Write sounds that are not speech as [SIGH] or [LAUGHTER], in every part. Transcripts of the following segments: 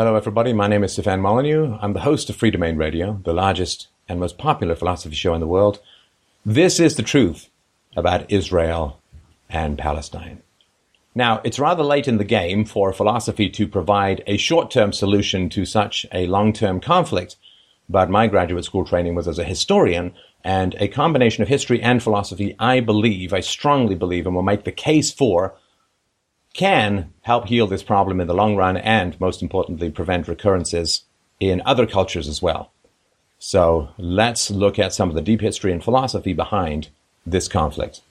Hello, everybody. My name is Stefan Molyneux. I'm the host of Free Domain Radio, the largest and most popular philosophy show in the world. This is the truth about Israel and Palestine. Now, it's rather late in the game for philosophy to provide a short term solution to such a long term conflict, but my graduate school training was as a historian, and a combination of history and philosophy, I believe, I strongly believe, and will make the case for, can help heal this problem in the long run and, most importantly, prevent recurrences in other cultures as well. So let's look at some of the deep history and philosophy behind this conflict.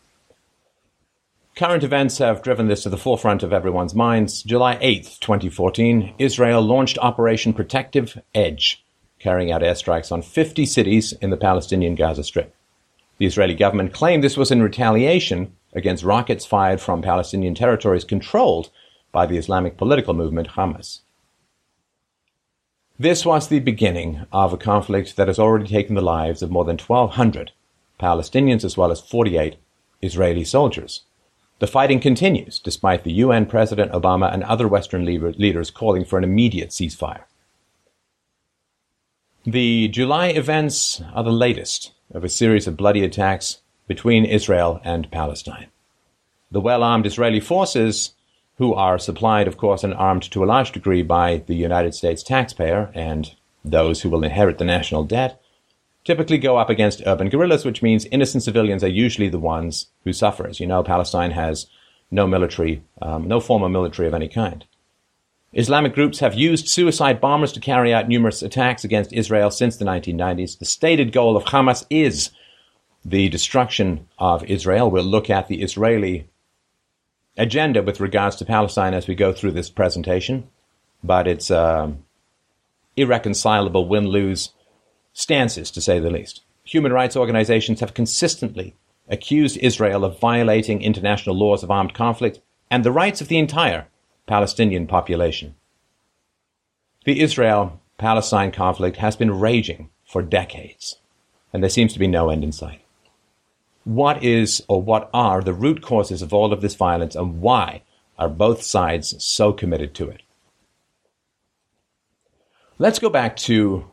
Current events have driven this to the forefront of everyone's minds. July 8, 2014, Israel launched Operation Protective Edge, carrying out airstrikes on 50 cities in the Palestinian Gaza Strip. The Israeli government claimed this was in retaliation against rockets fired from Palestinian territories controlled by the Islamic political movement Hamas. This was the beginning of a conflict that has already taken the lives of more than 1,200 Palestinians as well as 48 Israeli soldiers. The fighting continues despite the UN President Obama and other Western leaders calling for an immediate ceasefire. The July events are the latest of a series of bloody attacks between Israel and Palestine. The well armed Israeli forces, who are supplied, of course, and armed to a large degree by the United States taxpayer and those who will inherit the national debt, typically go up against urban guerrillas, which means innocent civilians are usually the ones who suffer. As you know, Palestine has no military, um, no formal military of any kind. Islamic groups have used suicide bombers to carry out numerous attacks against Israel since the 1990s. The stated goal of Hamas is the destruction of Israel. We'll look at the Israeli agenda with regards to Palestine as we go through this presentation, but it's uh, irreconcilable win lose stances, to say the least. Human rights organizations have consistently accused Israel of violating international laws of armed conflict and the rights of the entire Palestinian population. The Israel Palestine conflict has been raging for decades, and there seems to be no end in sight what is or what are the root causes of all of this violence and why are both sides so committed to it? Let's go back to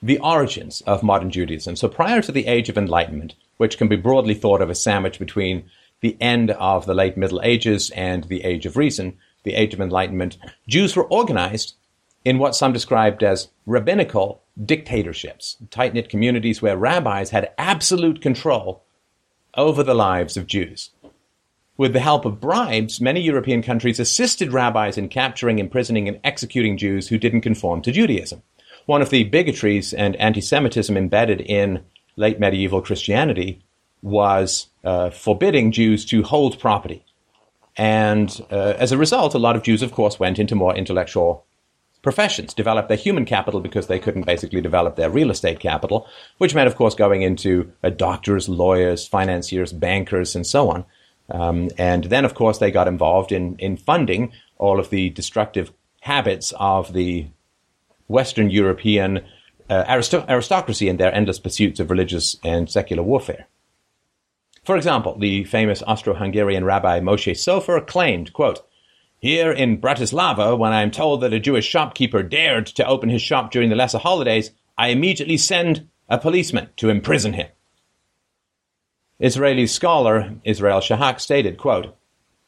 the origins of modern Judaism. So prior to the Age of Enlightenment, which can be broadly thought of as sandwiched between the end of the late Middle Ages and the Age of Reason, the Age of Enlightenment, Jews were organized in what some described as rabbinical dictatorships, tight knit communities where rabbis had absolute control over the lives of Jews. With the help of bribes, many European countries assisted rabbis in capturing, imprisoning, and executing Jews who didn't conform to Judaism. One of the bigotries and anti Semitism embedded in late medieval Christianity was uh, forbidding Jews to hold property. And uh, as a result, a lot of Jews, of course, went into more intellectual professions, develop their human capital because they couldn't basically develop their real estate capital, which meant, of course, going into uh, doctors, lawyers, financiers, bankers, and so on. Um, and then, of course, they got involved in, in funding all of the destructive habits of the Western European uh, aristocracy and their endless pursuits of religious and secular warfare. For example, the famous Austro-Hungarian rabbi Moshe Sofer claimed, quote, here in Bratislava, when I am told that a Jewish shopkeeper dared to open his shop during the lesser holidays, I immediately send a policeman to imprison him. Israeli scholar Israel Shahak stated, quote,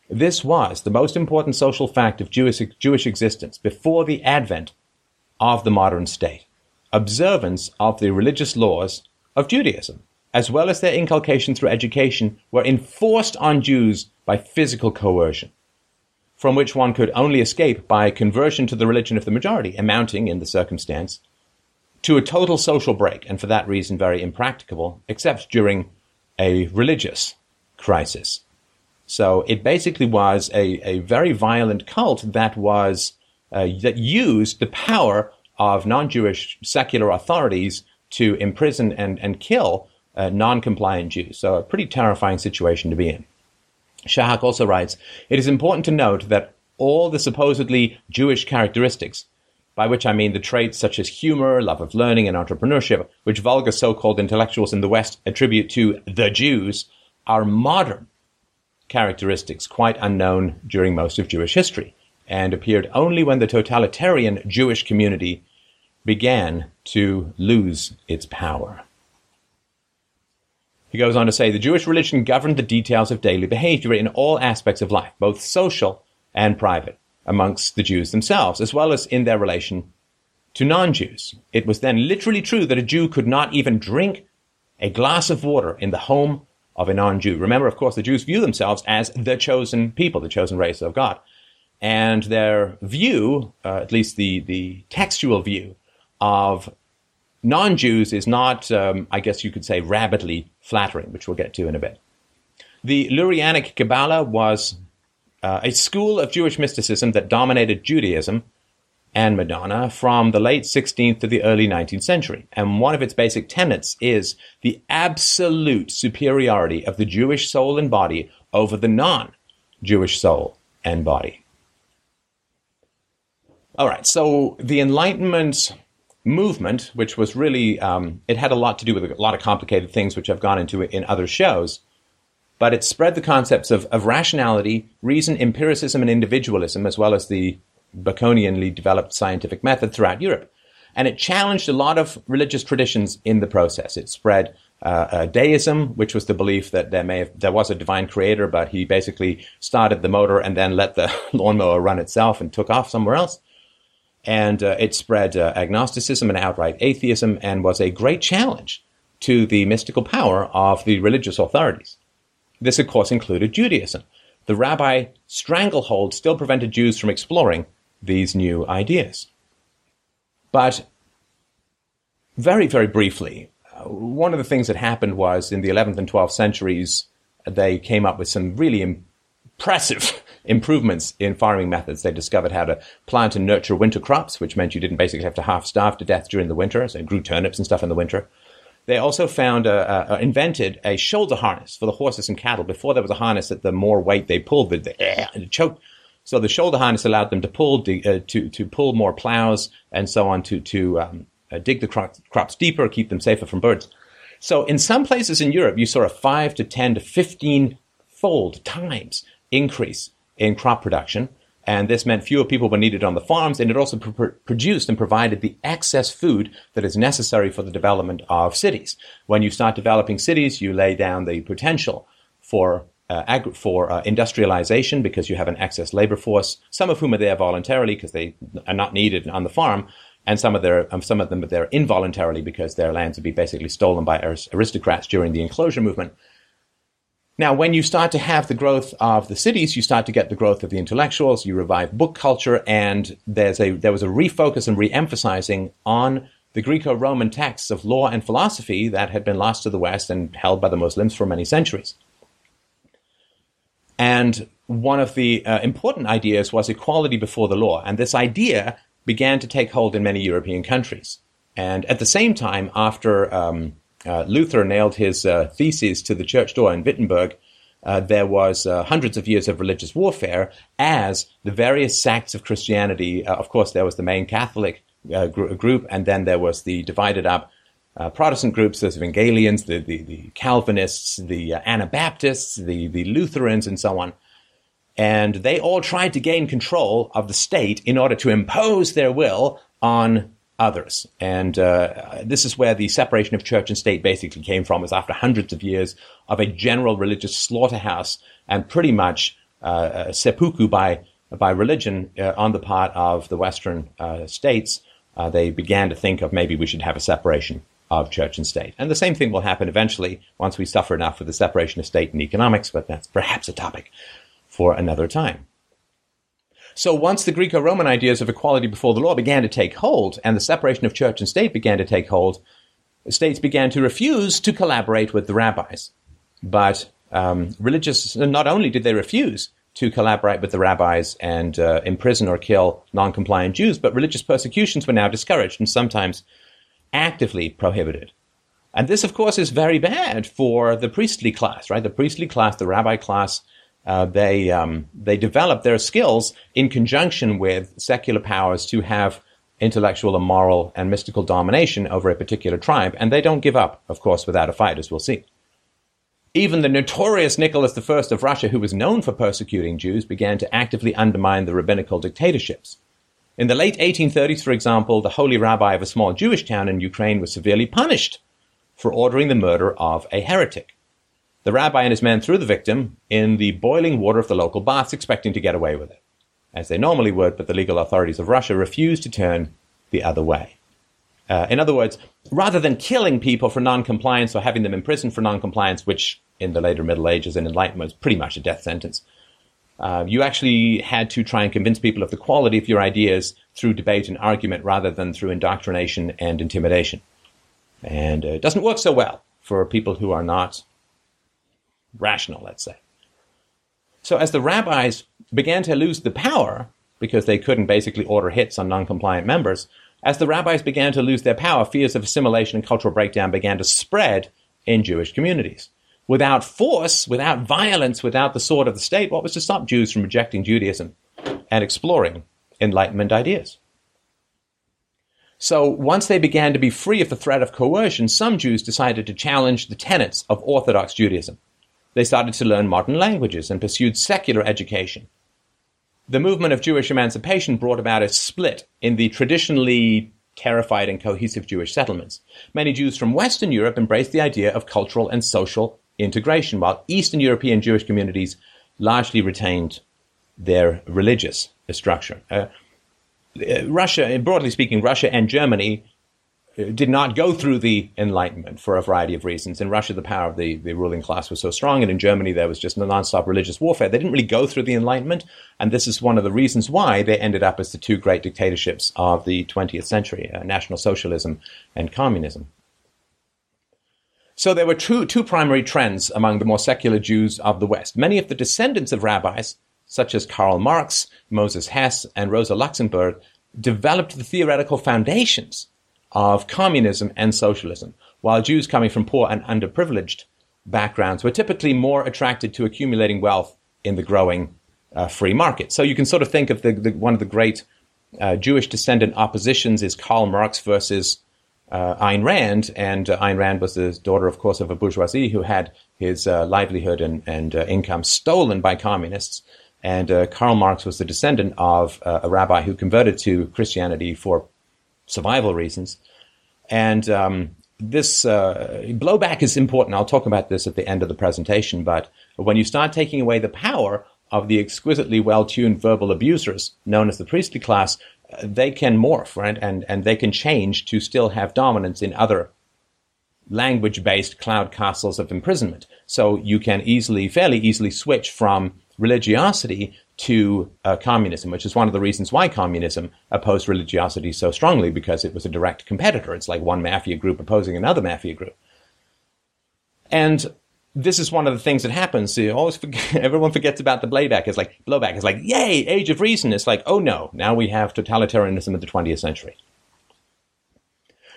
This was the most important social fact of Jewish, Jewish existence before the advent of the modern state. Observance of the religious laws of Judaism, as well as their inculcation through education, were enforced on Jews by physical coercion from which one could only escape by conversion to the religion of the majority, amounting, in the circumstance, to a total social break, and for that reason very impracticable, except during a religious crisis. So it basically was a, a very violent cult that was uh, that used the power of non-Jewish secular authorities to imprison and, and kill uh, non-compliant Jews. So a pretty terrifying situation to be in. Shahak also writes, It is important to note that all the supposedly Jewish characteristics, by which I mean the traits such as humor, love of learning, and entrepreneurship, which vulgar so-called intellectuals in the West attribute to the Jews, are modern characteristics quite unknown during most of Jewish history. and appeared only when the totalitarian Jewish community began to lose its power. He goes on to say the Jewish religion governed the details of daily behavior in all aspects of life, both social and private, amongst the Jews themselves, as well as in their relation to non Jews. It was then literally true that a Jew could not even drink a glass of water in the home of a non Jew. Remember, of course, the Jews view themselves as the chosen people, the chosen race of God. And their view, uh, at least the, the textual view of non Jews, is not, um, I guess you could say, rabidly flattering, which we'll get to in a bit. The Lurianic Kabbalah was uh, a school of Jewish mysticism that dominated Judaism and Madonna from the late 16th to the early 19th century. And one of its basic tenets is the absolute superiority of the Jewish soul and body over the non Jewish soul and body. All right, so the Enlightenment movement, which was really, um, it had a lot to do with a lot of complicated things, which I've gone into in other shows, but it spread the concepts of, of rationality, reason, empiricism, and individualism, as well as the Baconianly developed scientific method throughout Europe. And it challenged a lot of religious traditions in the process. It spread uh, uh, deism, which was the belief that there may have, there was a divine creator, but he basically started the motor and then let the [LAUGHS] lawnmower run itself and took off somewhere else. And uh, it spread uh, agnosticism and outright atheism and was a great challenge to the mystical power of the religious authorities. This, of course, included Judaism. The rabbi stranglehold still prevented Jews from exploring these new ideas. But very, very briefly, uh, one of the things that happened was in the 11th and 12th centuries, they came up with some really impressive improvements in farming methods. They discovered how to plant and nurture winter crops, which meant you didn't basically have to half starve to death during the winter. So they grew turnips and stuff in the winter. They also found a, a, invented a shoulder harness for the horses and cattle. Before there was a harness that the more weight they pulled, the, the, the choke so the shoulder harness allowed them to pull uh, to to pull more plows and so on to to um, uh, dig the cro- crops deeper, keep them safer from birds. So in some places in Europe, you saw a five to ten to fifteen fold times increase in crop production. And this meant fewer people were needed on the farms, and it also pr- produced and provided the excess food that is necessary for the development of cities. When you start developing cities, you lay down the potential for uh, ag- for uh, industrialization because you have an excess labor force, some of whom are there voluntarily because they are not needed on the farm, and some of their um, some of them are there involuntarily because their lands would be basically stolen by aristocrats during the enclosure movement. Now, when you start to have the growth of the cities, you start to get the growth of the intellectuals. You revive book culture, and there's a there was a refocus and re-emphasizing on the Greco-Roman texts of law and philosophy that had been lost to the West and held by the Muslims for many centuries. And one of the uh, important ideas was equality before the law. And this idea began to take hold in many European countries. And at the same time, after um, Luther nailed his uh, theses to the church door in Wittenberg, uh, there was uh, hundreds of years of religious warfare as the various sects of Christianity. Uh, of course, there was the main Catholic gr- group, and then there was the divided up uh, Protestant groups, those Evangelians, the, the, the Calvinists, the uh, Anabaptists, the, the Lutherans, and so on. And they all tried to gain control of the state in order to impose their will on others. And uh, this is where the separation of church and state basically came from, is after hundreds of years of a general religious slaughterhouse and pretty much uh, uh seppuku by, by religion uh, on the part of the Western uh, states. they began to think of maybe we should have a separation of church and state. And the same thing will happen eventually once we suffer enough with the separation of state and economics, but that's perhaps a topic for another time. So once the Greco-Roman ideas of equality before the law began to take hold and the separation of church and state began to take hold, states began to refuse to collaborate with the rabbis. But um, religious, not only did they refuse to collaborate with the rabbis and uh, imprison or kill non-compliant Jews, but religious persecutions were now discouraged and sometimes actively prohibited. And this, of course, is very bad for the priestly class, right? The priestly class, the rabbi class, uh, they um, they develop their skills in conjunction with secular powers to have intellectual and moral and mystical domination over a particular tribe, and they don't give up, of course, without a fight, as we'll see. Even the notorious Nicholas I of Russia, who was known for persecuting Jews, began to actively undermine the rabbinical dictatorships. In the late 1830s, for example, the holy rabbi of a small Jewish town in Ukraine was severely punished for ordering the murder of a heretic. The rabbi and his men threw the victim in the boiling water of the local baths, expecting to get away with it, as they normally would, but the legal authorities of Russia refused to turn the other way. Uh, in other words, rather than killing people for non-compliance or having them imprisoned for non-compliance, which in the later Middle Ages and Enlightenment was pretty much a death sentence, uh, you actually had to try and convince people of the quality of your ideas through debate and argument rather than through indoctrination and intimidation. And uh, it doesn't work so well for people who are not rational, let's say. So as the rabbis began to lose the power, because they couldn't basically order hits on non-compliant members, as the rabbis began to lose their power, fears of assimilation and cultural breakdown began to spread in Jewish communities. Without force, without violence, without the sword of the state, what was to stop Jews from rejecting Judaism and exploring Enlightenment ideas? So once they began to be free of the threat of coercion, some Jews decided to challenge the tenets of Orthodox Judaism. They started to learn modern languages and pursued secular education the movement of Jewish emancipation brought about a split in the traditionally terrified and cohesive Jewish settlements. Many Jews from Western Europe embraced the idea of cultural and social integration, while Eastern European Jewish communities largely retained their religious structure. Uh, uh Russia, broadly speaking, Russia and Germany did not go through the Enlightenment for a variety of reasons. In Russia, the power of the, the ruling class was so strong, and in Germany, there was just nonstop religious warfare. They didn't really go through the Enlightenment, and this is one of the reasons why they ended up as the two great dictatorships of the 20th century uh, National Socialism and Communism. So there were two, two primary trends among the more secular Jews of the West. Many of the descendants of rabbis, such as Karl Marx, Moses Hess, and Rosa Luxemburg, developed the theoretical foundations of communism and socialism, while Jews coming from poor and underprivileged backgrounds were typically more attracted to accumulating wealth in the growing uh, free market. So you can sort of think of the, the one of the great uh, Jewish descendant oppositions is Karl Marx versus uh, Ayn Rand, and uh, Ayn Rand was the daughter, of course, of a bourgeoisie who had his uh, livelihood and, and uh, income stolen by communists. And Karl Marx was the descendant of a rabbi who converted to Christianity for survival reasons. And um, this uh, blowback is important. I'll talk about this at the end of the presentation. But when you start taking away the power of the exquisitely well-tuned verbal abusers known as the priestly class, they can morph, right? And, and they can change to still have dominance in other language-based cloud castles of imprisonment. So you can easily, fairly easily switch from religiosity to uh, communism, which is one of the reasons why communism opposed religiosity so strongly because it was a direct competitor. It's like one mafia group opposing another mafia group. And this is one of the things that happens. You always forget, [LAUGHS] everyone forgets about the blowback. It's like blowback. It's like, yay, age of reason. It's like, oh no, now we have totalitarianism in the 20th century.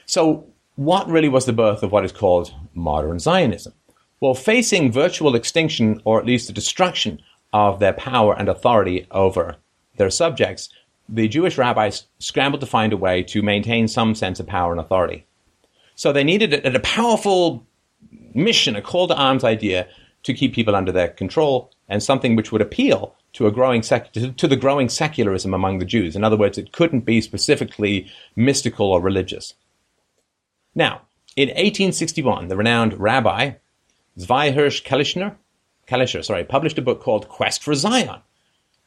So, what really was the birth of what is called modern Zionism? Well, facing virtual extinction, or at least the destruction of their power and authority over their subjects, the Jewish rabbis scrambled to find a way to maintain some sense of power and authority. So they needed a, a powerful mission, a call to arms idea to keep people under their control, and something which would appeal to a growing sec- to the growing secularism among the Jews. In other words, it couldn't be specifically mystical or religious. Now, in 1861, the renowned rabbi Zvi Hirsch Kalischner Kalischer, sorry, published a book called Quest for Zion,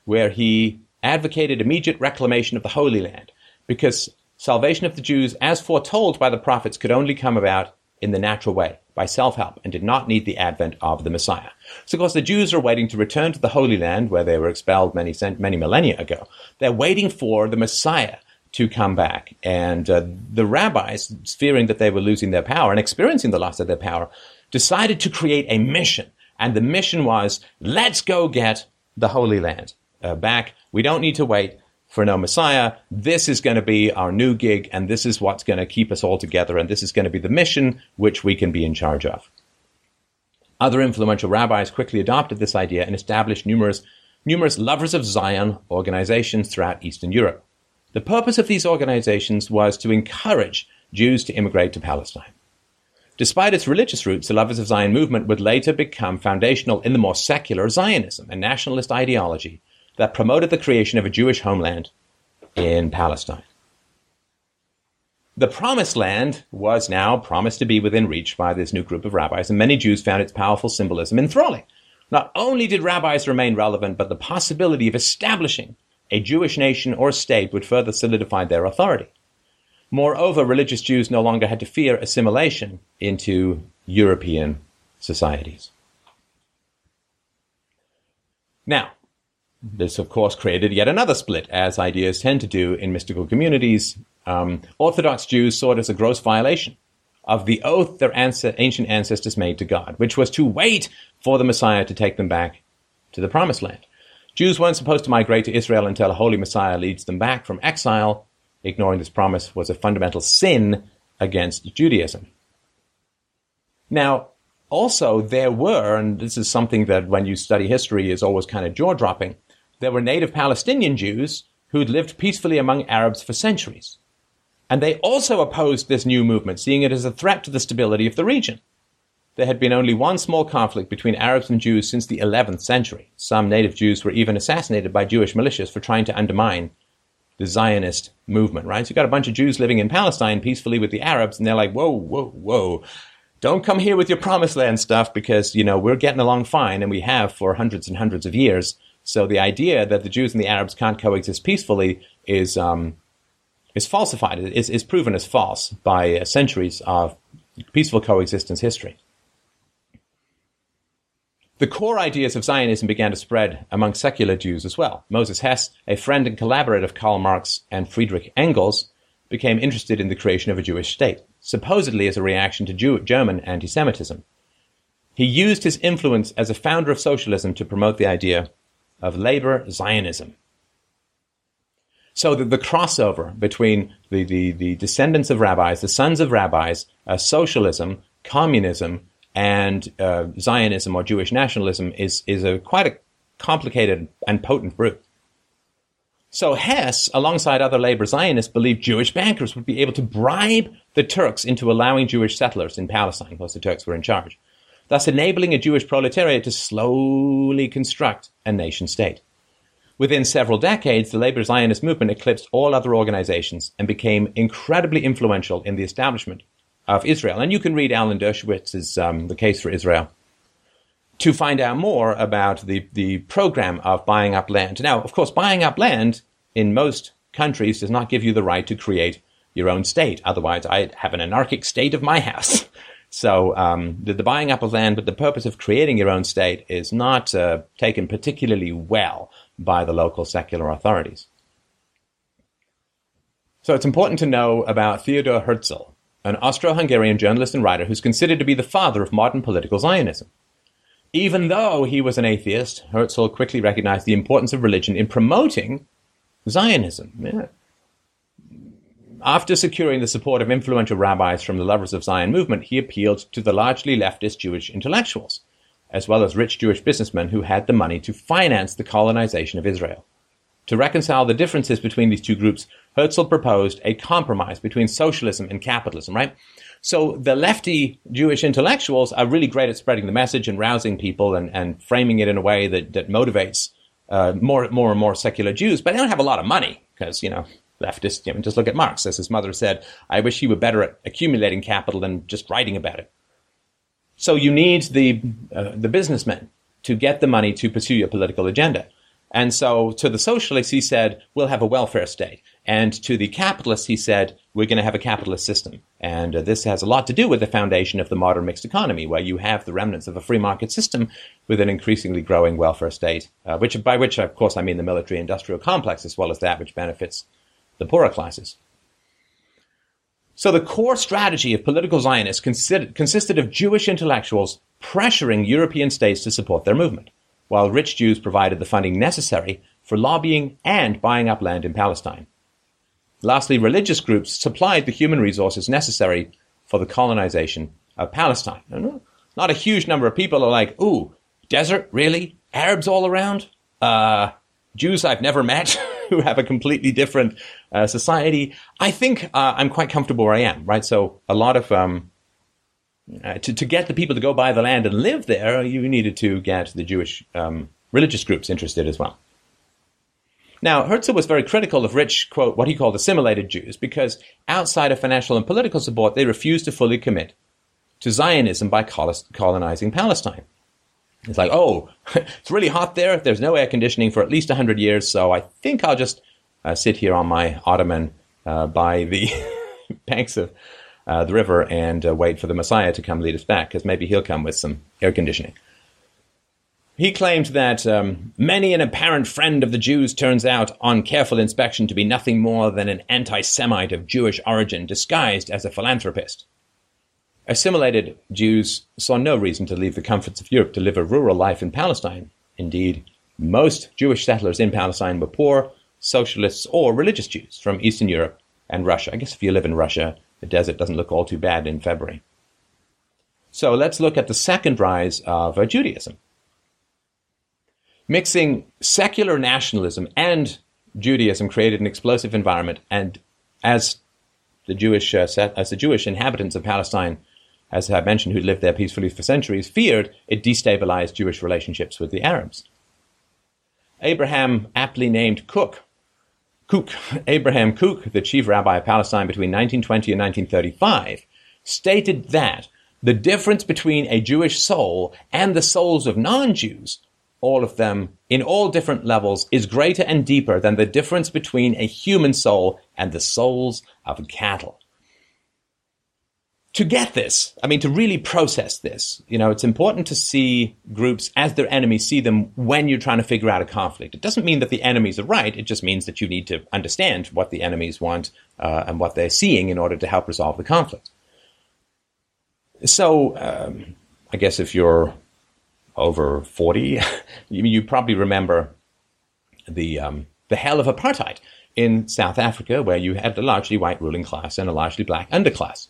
where he advocated immediate reclamation of the Holy Land because salvation of the Jews, as foretold by the prophets, could only come about in the natural way, by self-help, and did not need the advent of the Messiah. So, of course, the Jews are waiting to return to the Holy Land, where they were expelled many, many millennia ago. They're waiting for the Messiah to come back. And uh, the rabbis, fearing that they were losing their power and experiencing the loss of their power, decided to create a mission and the mission was, let's go get the Holy Land uh, back. We don't need to wait for no Messiah. This is going to be our new gig, and this is what's going to keep us all together, and this is going to be the mission which we can be in charge of. Other influential rabbis quickly adopted this idea and established numerous, numerous lovers of Zion organizations throughout Eastern Europe. The purpose of these organizations was to encourage Jews to immigrate to Palestine. Despite its religious roots, the Lovers of Zion movement would later become foundational in the more secular Zionism, a nationalist ideology that promoted the creation of a Jewish homeland in Palestine. The Promised Land was now promised to be within reach by this new group of rabbis, and many Jews found its powerful symbolism enthralling. Not only did rabbis remain relevant, but the possibility of establishing a Jewish nation or state would further solidify their authority. Moreover, religious Jews no longer had to fear assimilation into European societies. Now, this, of course, created yet another split, as ideas tend to do in mystical communities. Um, Orthodox Jews saw it as a gross violation of the oath their ancient ancestors made to God, which was to wait for the Messiah to take them back to the Promised Land. Jews weren't supposed to migrate to Israel until a holy Messiah leads them back from exile, ignoring this promise was a fundamental sin against Judaism. Now, also, there were, and this is something that when you study history is always kind of jaw dropping, there were native Palestinian Jews who'd lived peacefully among Arabs for centuries. And they also opposed this new movement, seeing it as a threat to the stability of the region. There had been only one small conflict between Arabs and Jews since the 11th century. Some native Jews were even assassinated by Jewish militias for trying to undermine the Zionist movement, right? So you've got a bunch of Jews living in Palestine peacefully with the Arabs, and they're like, whoa, whoa, whoa. Don't come here with your promised land stuff because, you know, we're getting along fine and we have for hundreds and hundreds of years. So the idea that the Jews and the Arabs can't coexist peacefully is, um, is falsified, is, is proven as false by uh, centuries of peaceful coexistence history. The core ideas of Zionism began to spread among secular Jews as well. Moses Hess, a friend and collaborator of Karl Marx and Friedrich Engels, became interested in the creation of a Jewish state, supposedly as a reaction to Jew- German anti Semitism. He used his influence as a founder of socialism to promote the idea of labor Zionism. So the, the crossover between the, the, the, descendants of rabbis, the sons of rabbis, uh, socialism, communism, and uh, Zionism or Jewish nationalism is is a quite a complicated and potent brew. So Hess, alongside other labor Zionists, believed Jewish bankers would be able to bribe the Turks into allowing Jewish settlers in Palestine, because the Turks were in charge, thus enabling a Jewish proletariat to slowly construct a nation state. Within several decades, the labor Zionist movement eclipsed all other organizations and became incredibly influential in the establishment of Israel. And you can read Alan Dershowitz's um, The Case for Israel to find out more about the, the program of buying up land. Now, of course, buying up land in most countries does not give you the right to create your own state. Otherwise, I'd have an anarchic state of my house. [LAUGHS] So um, the, the, buying up of land, but the purpose of creating your own state is not uh, taken particularly well by the local secular authorities. So it's important to know about Theodor Herzl, an Austro-Hungarian journalist and writer who's considered to be the father of modern political Zionism. Even though he was an atheist, Herzl quickly recognized the importance of religion in promoting Zionism. Yeah. After securing the support of influential rabbis from the Lovers of Zion movement, he appealed to the largely leftist Jewish intellectuals, as well as rich Jewish businessmen who had the money to finance the colonization of Israel. To reconcile the differences between these two groups, Herzl proposed a compromise between socialism and capitalism, right? So the lefty Jewish intellectuals are really great at spreading the message and rousing people and, and framing it in a way that, that motivates uh, more, more and more secular Jews, but they don't have a lot of money because, you know, leftists, you know, just look at Marx. As his mother said, I wish he were better at accumulating capital than just writing about it. So you need the, uh, the businessmen to get the money to pursue your political agenda. And so to the socialists, he said, we'll have a welfare state. And to the capitalists, he said, we're going to have a capitalist system. And uh, this has a lot to do with the foundation of the modern mixed economy, where you have the remnants of a free market system with an increasingly growing welfare state, uh, which, by which, of course, I mean the military industrial complex as well as that which benefits the poorer classes. So the core strategy of political Zionists consisted of Jewish intellectuals pressuring European states to support their movement while rich Jews provided the funding necessary for lobbying and buying up land in Palestine. Lastly, religious groups supplied the human resources necessary for the colonization of Palestine. Not a huge number of people are like, ooh, desert, really? Arabs all around? Uh, Jews I've never met [LAUGHS] who have a completely different uh, society. I think uh, I'm quite comfortable where I am, right? So a lot of um, uh, to, to get the people to go buy the land and live there, you needed to get the Jewish um, religious groups interested as well. Now, Herzl was very critical of rich, quote, what he called assimilated Jews, because outside of financial and political support, they refused to fully commit to Zionism by colonizing Palestine. It's like, oh, [LAUGHS] it's really hot there. There's no air conditioning for at least 100 years, so I think I'll just uh, sit here on my ottoman uh, by the [LAUGHS] banks of uh, the river and uh, wait for the Messiah to come lead us back, because maybe he'll come with some air conditioning. He claimed that um, many an apparent friend of the Jews turns out, on careful inspection, to be nothing more than an anti Semite of Jewish origin disguised as a philanthropist. Assimilated Jews saw no reason to leave the comforts of Europe to live a rural life in Palestine. Indeed, most Jewish settlers in Palestine were poor, socialists, or religious Jews from Eastern Europe and Russia. I guess if you live in Russia, the desert doesn't look all too bad in February. So let's look at the second rise of uh, Judaism. Mixing secular nationalism and Judaism created an explosive environment, and as the Jewish uh, as the Jewish inhabitants of Palestine as I mentioned, who lived there peacefully for centuries, feared it destabilized Jewish relationships with the Arabs. Abraham, aptly named Kook, Kook, Abraham Kook, the chief rabbi of Palestine between 1920 and 1935, stated that the difference between a Jewish soul and the souls of non-Jews, all of them in all different levels, is greater and deeper than the difference between a human soul and the souls of cattle to get this, I mean, to really process this, you know, it's important to see groups as their enemies, see them when you're trying to figure out a conflict. It doesn't mean that the enemies are right. It just means that you need to understand what the enemies want uh, and what they're seeing in order to help resolve the conflict. So, um, I guess if you're over 40, [LAUGHS] you, you probably remember the, um, the hell of apartheid in South Africa, where you had a largely white ruling class and a largely black underclass.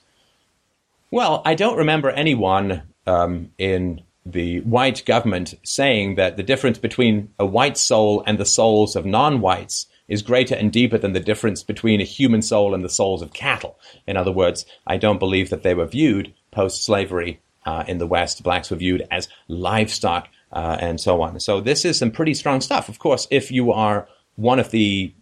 Well, I don't remember anyone um, in the white government saying that the difference between a white soul and the souls of non whites is greater and deeper than the difference between a human soul and the souls of cattle. In other words, I don't believe that they were viewed post slavery uh, in the West. Blacks were viewed as livestock uh, and so on. So this is some pretty strong stuff. Of course, if you are one of the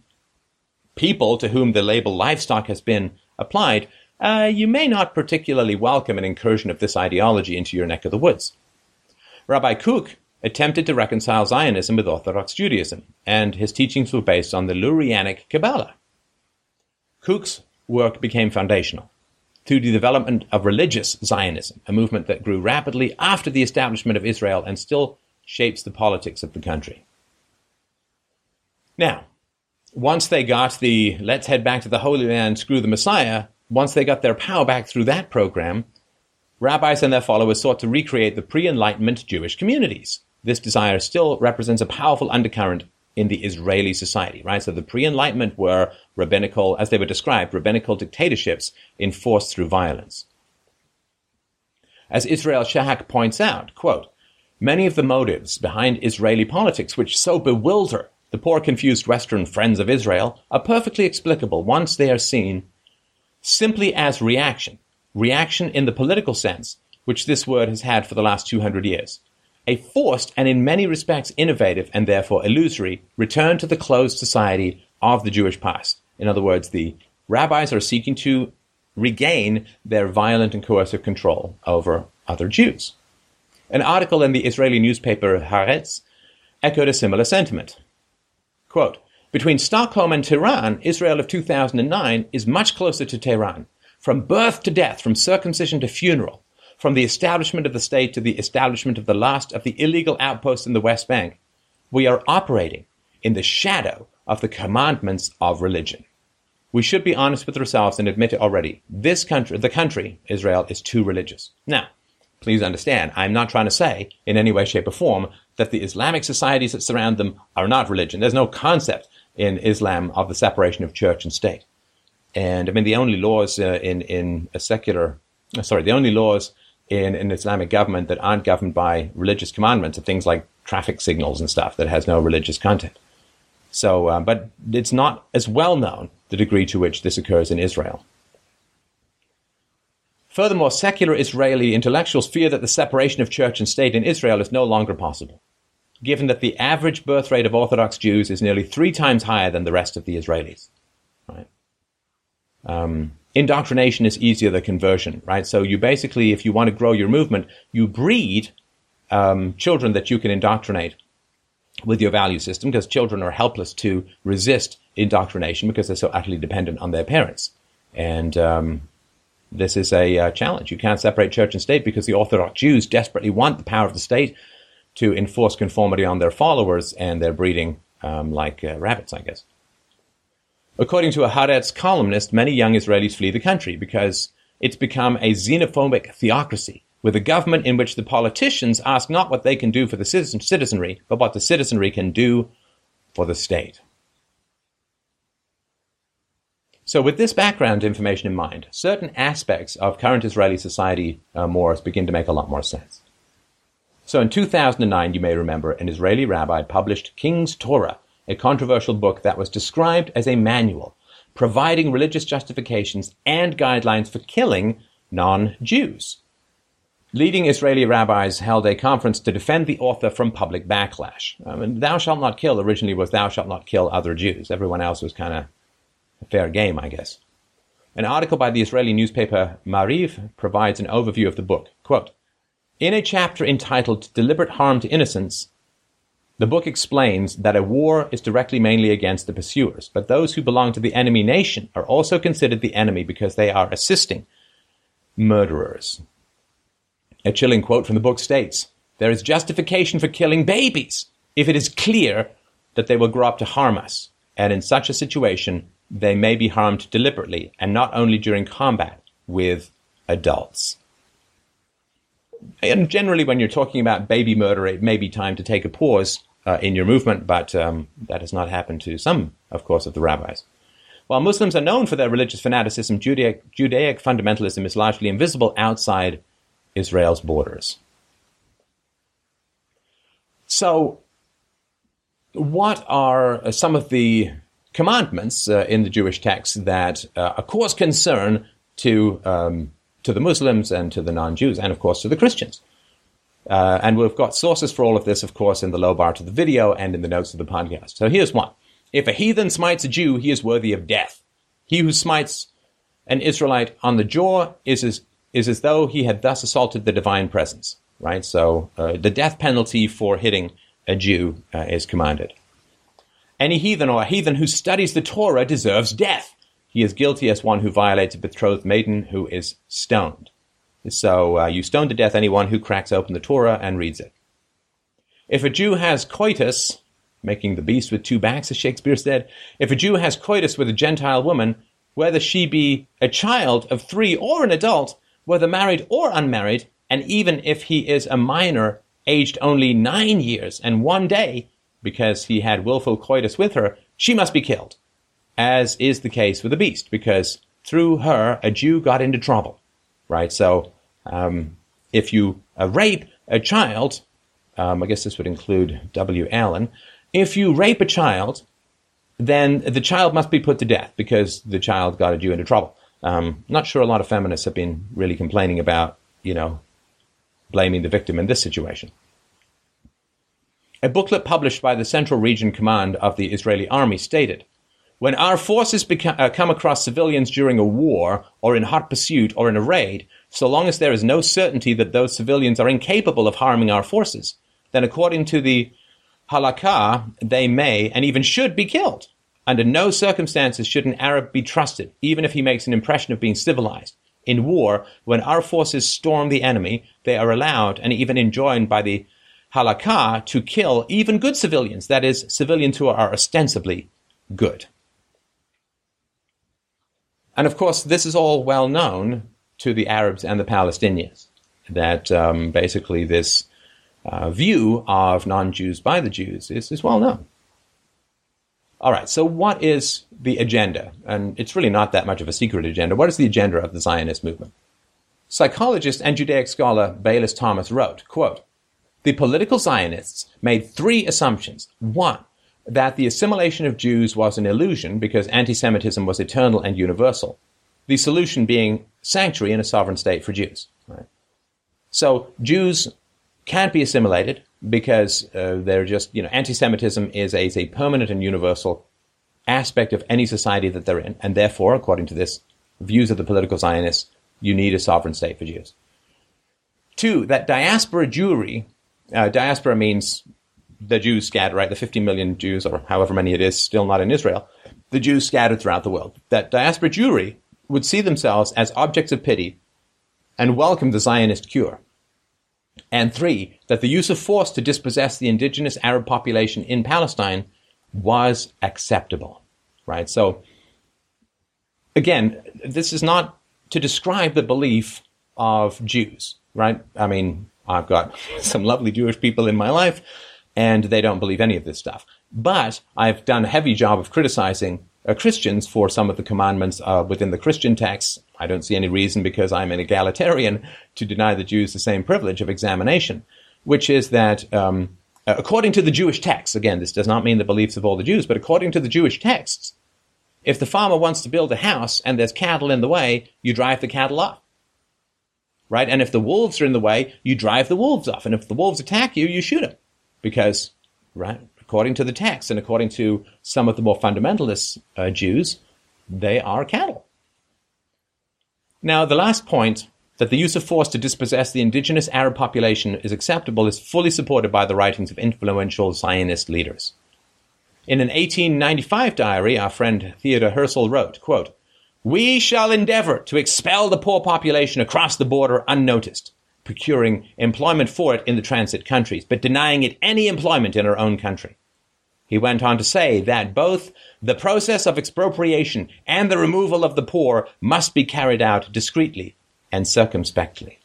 people to whom the label livestock has been applied, uh, you may not particularly welcome an incursion of this ideology into your neck of the woods. Rabbi Kook attempted to reconcile Zionism with Orthodox Judaism, and his teachings were based on the Lurianic Kabbalah. Kook's work became foundational to the development of religious Zionism, a movement that grew rapidly after the establishment of Israel and still shapes the politics of the country. Now, once they got the let's head back to the Holy Land, screw the Messiah once they got their power back through that program, rabbis and their followers sought to recreate the pre Enlightenment Jewish communities. This desire still represents a powerful undercurrent in the Israeli society, right? So the pre Enlightenment were rabbinical, as they were described, rabbinical dictatorships enforced through violence. As Israel Shahak points out, quote, many of the motives behind Israeli politics which so bewilder the poor confused Western friends of Israel are perfectly explicable once they are seen simply as reaction, reaction in the political sense, which this word has had for the last 200 years. A forced and in many respects innovative and therefore illusory return to the closed society of the Jewish past. In other words, the rabbis are seeking to regain their violent and coercive control over other Jews. An article in the Israeli newspaper Haaretz echoed a similar sentiment. Quote, between Stockholm and Tehran, Israel of 2009 is much closer to Tehran. From birth to death, from circumcision to funeral, from the establishment of the state to the establishment of the last of the illegal outposts in the West Bank, we are operating in the shadow of the commandments of religion. We should be honest with ourselves and admit it already. This country, the country, Israel, is too religious. Now, please understand, I'm not trying to say in any way, shape, or form that the Islamic societies that surround them are not religion. There's no concept in Islam of the separation of church and state. And I mean, the only laws uh, in in a secular, uh, sorry, the only laws in an Islamic government that aren't governed by religious commandments are things like traffic signals and stuff that has no religious content. So, uh, but it's not as well known the degree to which this occurs in Israel. Furthermore, secular Israeli intellectuals fear that the separation of church and state in Israel is no longer possible, given that the average birth rate of Orthodox Jews is nearly three times higher than the rest of the Israelis. Right? Um, indoctrination is easier than conversion, right? So you basically, if you want to grow your movement, you breed um, children that you can indoctrinate with your value system because children are helpless to resist indoctrination because they're so utterly dependent on their parents. And um, this is a uh, challenge. You can't separate church and state because the Orthodox Jews desperately want the power of the state to enforce conformity on their followers, and they're breeding um, like uh, rabbits, I guess. According to a Haaretz columnist, many young Israelis flee the country because it's become a xenophobic theocracy with a government in which the politicians ask not what they can do for the citizenry, but what the citizenry can do for the state. So, with this background information in mind, certain aspects of current Israeli society uh, begin to make a lot more sense. So, in 2009, you may remember, an Israeli rabbi published King's Torah, a controversial book that was described as a manual providing religious justifications and guidelines for killing non Jews. Leading Israeli rabbis held a conference to defend the author from public backlash. I mean, thou shalt not kill originally was thou shalt not kill other Jews. Everyone else was kind of fair game, I guess. An article by the Israeli newspaper Maariv provides an overview of the book. Quote, in a chapter entitled Deliberate Harm to Innocents, the book explains that a war is directly mainly against the pursuers, but those who belong to the enemy nation are also considered the enemy because they are assisting murderers. A chilling quote from the book states There is justification for killing babies if it is clear that they will grow up to harm us, and in such a situation, they may be harmed deliberately and not only during combat with adults. And generally, when you're talking about baby murder, it may be time to take a pause uh, in your movement, but um, that has not happened to some, of course, of the rabbis. While Muslims are known for their religious fanaticism, Judaic, Judaic fundamentalism is largely invisible outside Israel's borders. So, what are some of the commandments uh, in the Jewish text that uh, are cause concern to um, to the Muslims and to the non-Jews, and of course to the Christians. Uh, and we've got sources for all of this, of course, in the low bar to the video and in the notes of the podcast. So here's one: If a heathen smites a Jew, he is worthy of death. He who smites an Israelite on the jaw is as, is as though he had thus assaulted the divine presence. Right. So uh, the death penalty for hitting a Jew uh, is commanded. Any heathen or a heathen who studies the Torah deserves death. He is guilty as one who violates a betrothed maiden who is stoned. So uh, you stone to death anyone who cracks open the Torah and reads it. If a Jew has coitus, making the beast with two backs, as Shakespeare said, if a Jew has coitus with a Gentile woman, whether she be a child of three or an adult, whether married or unmarried, and even if he is a minor aged only nine years and one day, because he had willful coitus with her, she must be killed, as is the case with the beast, because through her a Jew got into trouble, right? So um, if you uh, rape a child, um, I guess this would include W. Allen, if you rape a child, then the child must be put to death because the child got a Jew into trouble. Um, not sure a lot of feminists have been really complaining about, you know, blaming the victim in this situation. A booklet published by the Central Region Command of the Israeli Army stated When our forces beca- uh, come across civilians during a war, or in hot pursuit, or in a raid, so long as there is no certainty that those civilians are incapable of harming our forces, then according to the halakha, they may and even should be killed. Under no circumstances should an Arab be trusted, even if he makes an impression of being civilized. In war, when our forces storm the enemy, they are allowed and even enjoined by the halakha to kill even good civilians, that is, civilians who are ostensibly good. And of course, this is all well known to the Arabs and the Palestinians, that um, basically this uh, view of non Jews by the Jews is, is well known. All right, so what is the agenda? And it's really not that much of a secret agenda. What is the agenda of the Zionist movement? Psychologist and Judaic scholar Baylis Thomas wrote, quote, the political Zionists made three assumptions. One, that the assimilation of Jews was an illusion because anti Semitism was eternal and universal. The solution being sanctuary in a sovereign state for Jews. Right? So Jews can't be assimilated because uh, they're just, you know, anti-Semitism is a, is a permanent and universal aspect of any society that they're in. And therefore, according to this views of the political Zionists, you need a sovereign state for Jews. Two, that diaspora Jewry, uh, diaspora means the Jews scattered, right? The 50 million Jews, or however many it is, still not in Israel, the Jews scattered throughout the world. That diaspora Jewry would see themselves as objects of pity and welcome the Zionist cure. And three, that the use of force to dispossess the indigenous Arab population in Palestine was acceptable, right? So, again, this is not to describe the belief of Jews, right? I mean, I've got some lovely Jewish people in my life, and they don't believe any of this stuff. But I've done a heavy job of criticizing uh, Christians for some of the commandments uh, within the Christian texts. I don't see any reason because I'm an egalitarian to deny the Jews the same privilege of examination, which is that um, according to the Jewish texts, again, this does not mean the beliefs of all the Jews, but according to the Jewish texts, if the farmer wants to build a house and there's cattle in the way, you drive the cattle off. Right? And if the wolves are in the way, you drive the wolves off. And if the wolves attack you, you shoot them. Because, right, according to the text and according to some of the more fundamentalist uh, Jews, they are cattle. Now, the last point that the use of force to dispossess the indigenous Arab population is acceptable is fully supported by the writings of influential Zionist leaders. In an 1895 diary, our friend Theodore Herzl wrote, quote, We shall endeavor to expel the poor population across the border unnoticed, procuring employment for it in the transit countries, but denying it any employment in our own country. He went on to say that both the process of expropriation and the removal of the poor must be carried out discreetly and circumspectly.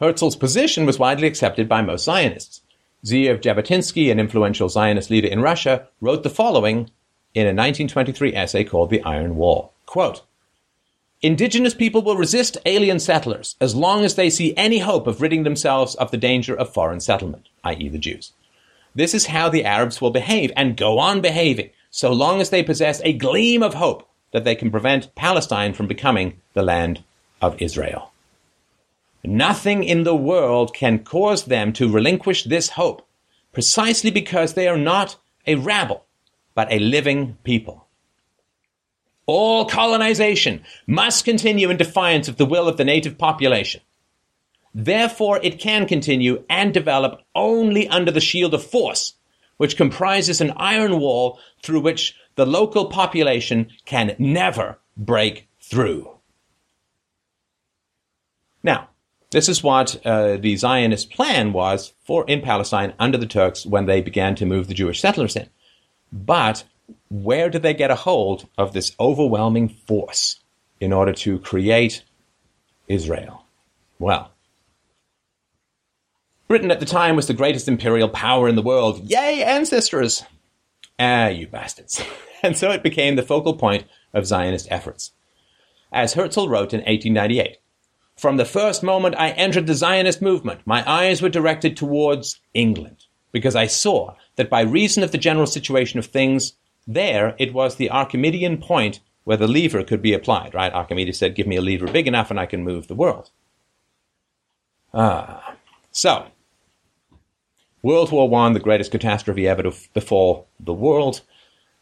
Herzl's position was widely accepted by most Zionists. Zeev Jabotinsky, an influential Zionist leader in Russia, wrote the following in a 1923 essay called The Iron Wall. Quote, Indigenous people will resist alien settlers as long as they see any hope of ridding themselves of the danger of foreign settlement, i.e., the Jews. This is how the Arabs will behave and go on behaving so long as they possess a gleam of hope that they can prevent Palestine from becoming the land of Israel. Nothing in the world can cause them to relinquish this hope, precisely because they are not a rabble, but a living people. All colonization must continue in defiance of the will of the native population. Therefore, it can continue and develop only under the shield of force, which comprises an iron wall through which the local population can never break through. Now, this is what uh, the Zionist plan was for in Palestine under the Turks when they began to move the Jewish settlers in. But where did they get a hold of this overwhelming force in order to create Israel? Well, Britain at the time was the greatest imperial power in the world. Yay, ancestors! Ah, you bastards. [LAUGHS] and so it became the focal point of Zionist efforts. As Herzl wrote in 1898, From the first moment I entered the Zionist movement, my eyes were directed towards England, because I saw that by reason of the general situation of things, there it was the Archimedean point where the lever could be applied, right? Archimedes said, Give me a lever big enough and I can move the world. Ah. So, World War I, the greatest catastrophe ever to befall the world.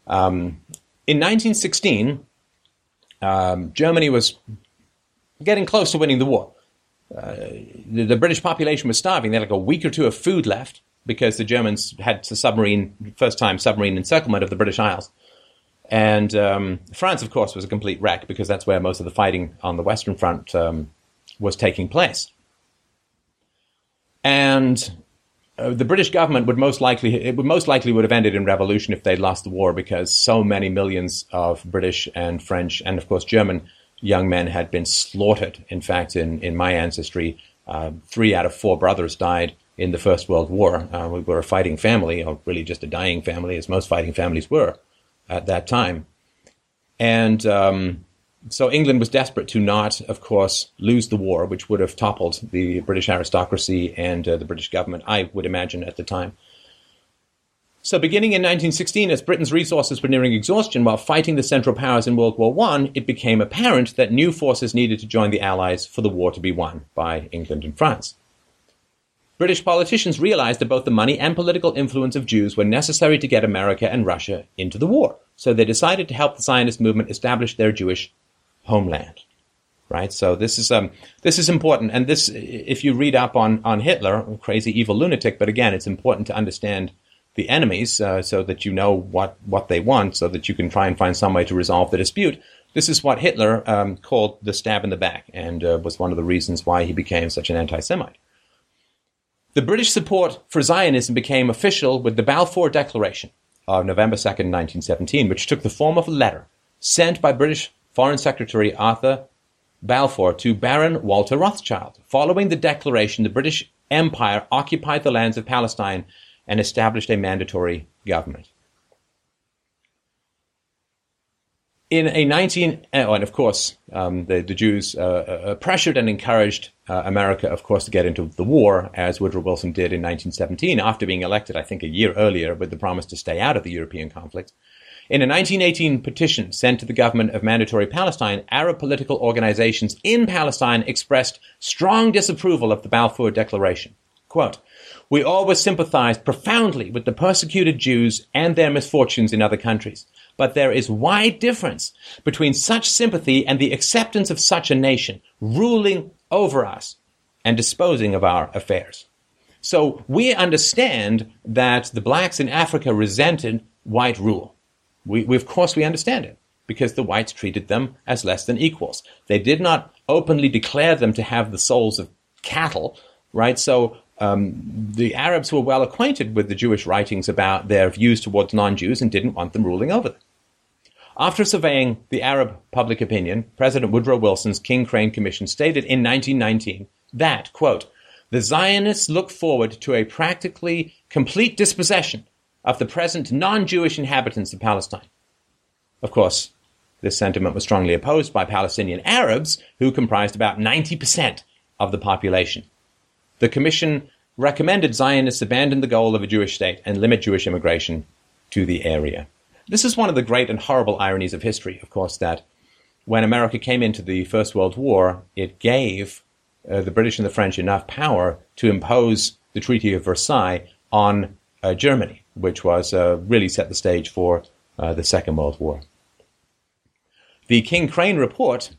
Um, in 1916, um, Germany was getting close to winning the war. Uh, the, the, British population was starving. They had like a week or two of food left because the Germans had the submarine, first time submarine encirclement of the British Isles. And um, France, of course, was a complete wreck because that's where most of the fighting on the Western Front um, was taking place. And uh, the British government would most likely it would most likely would have ended in revolution if they'd lost the war because so many millions of British and French and of course German young men had been slaughtered. In fact, in in my ancestry, uh, three out of four brothers died in the First World War. Uh, we were a fighting family, or really just a dying family, as most fighting families were at that time, and. Um, so England was desperate to not, of course, lose the war, which would have toppled the British aristocracy and uh, the British government, I would imagine, at the time. So, beginning in 1916, as Britain's resources were nearing exhaustion while fighting the Central Powers in World War I, it became apparent that new forces needed to join the Allies for the war to be won by England and France. British politicians realized that both the money and political influence of Jews were necessary to get America and Russia into the war, so they decided to help the Zionist movement establish their Jewish homeland. Right, so this is um, this is important, and this, if you read up on on Hitler, crazy evil lunatic, but again, it's important to understand the enemies uh, so that you know what, what they want, so that you can try and find some way to resolve the dispute. This is what Hitler um, called the stab in the back and uh, was one of the reasons why he became such an anti Semite. The British support for Zionism became official with the Balfour Declaration of November 2nd, 1917, which took the form of a letter sent by British Foreign Secretary Arthur Balfour to Baron Walter Rothschild. Following the declaration, the British Empire occupied the lands of Palestine and established a mandatory government. In a 19, oh, and of course, um, the, the, Jews uh, uh, pressured and encouraged uh, America, of course, to get into the war, as Woodrow Wilson did in 1917, after being elected, I think, a year earlier, with the promise to stay out of the European conflict. In a 1918 petition sent to the government of Mandatory Palestine, Arab political organizations in Palestine expressed strong disapproval of the Balfour Declaration. Quote, we always sympathized profoundly with the persecuted Jews and their misfortunes in other countries. But there is wide difference between such sympathy and the acceptance of such a nation ruling over us and disposing of our affairs. So we understand that the blacks in Africa resented white rule. We, we, of course, we understand it because the whites treated them as less than equals. They did not openly declare them to have the souls of cattle, right? So um, the Arabs were well acquainted with the Jewish writings about their views towards non-Jews and didn't want them ruling over them. After surveying the Arab public opinion, President Woodrow Wilson's King Crane Commission stated in 1919 that, quote, the Zionists look forward to a practically complete dispossession of the present non-Jewish inhabitants of Palestine. Of course, this sentiment was strongly opposed by Palestinian Arabs, who comprised about 90% of the population. The Commission recommended Zionists abandon the goal of a Jewish state and limit Jewish immigration to the area. This is one of the great and horrible ironies of history, of course, that when America came into the First World War, it gave uh, the British and the French enough power to impose the Treaty of Versailles on uh, Germany, which was uh, really set the stage for uh, the Second World War. The King Crane report,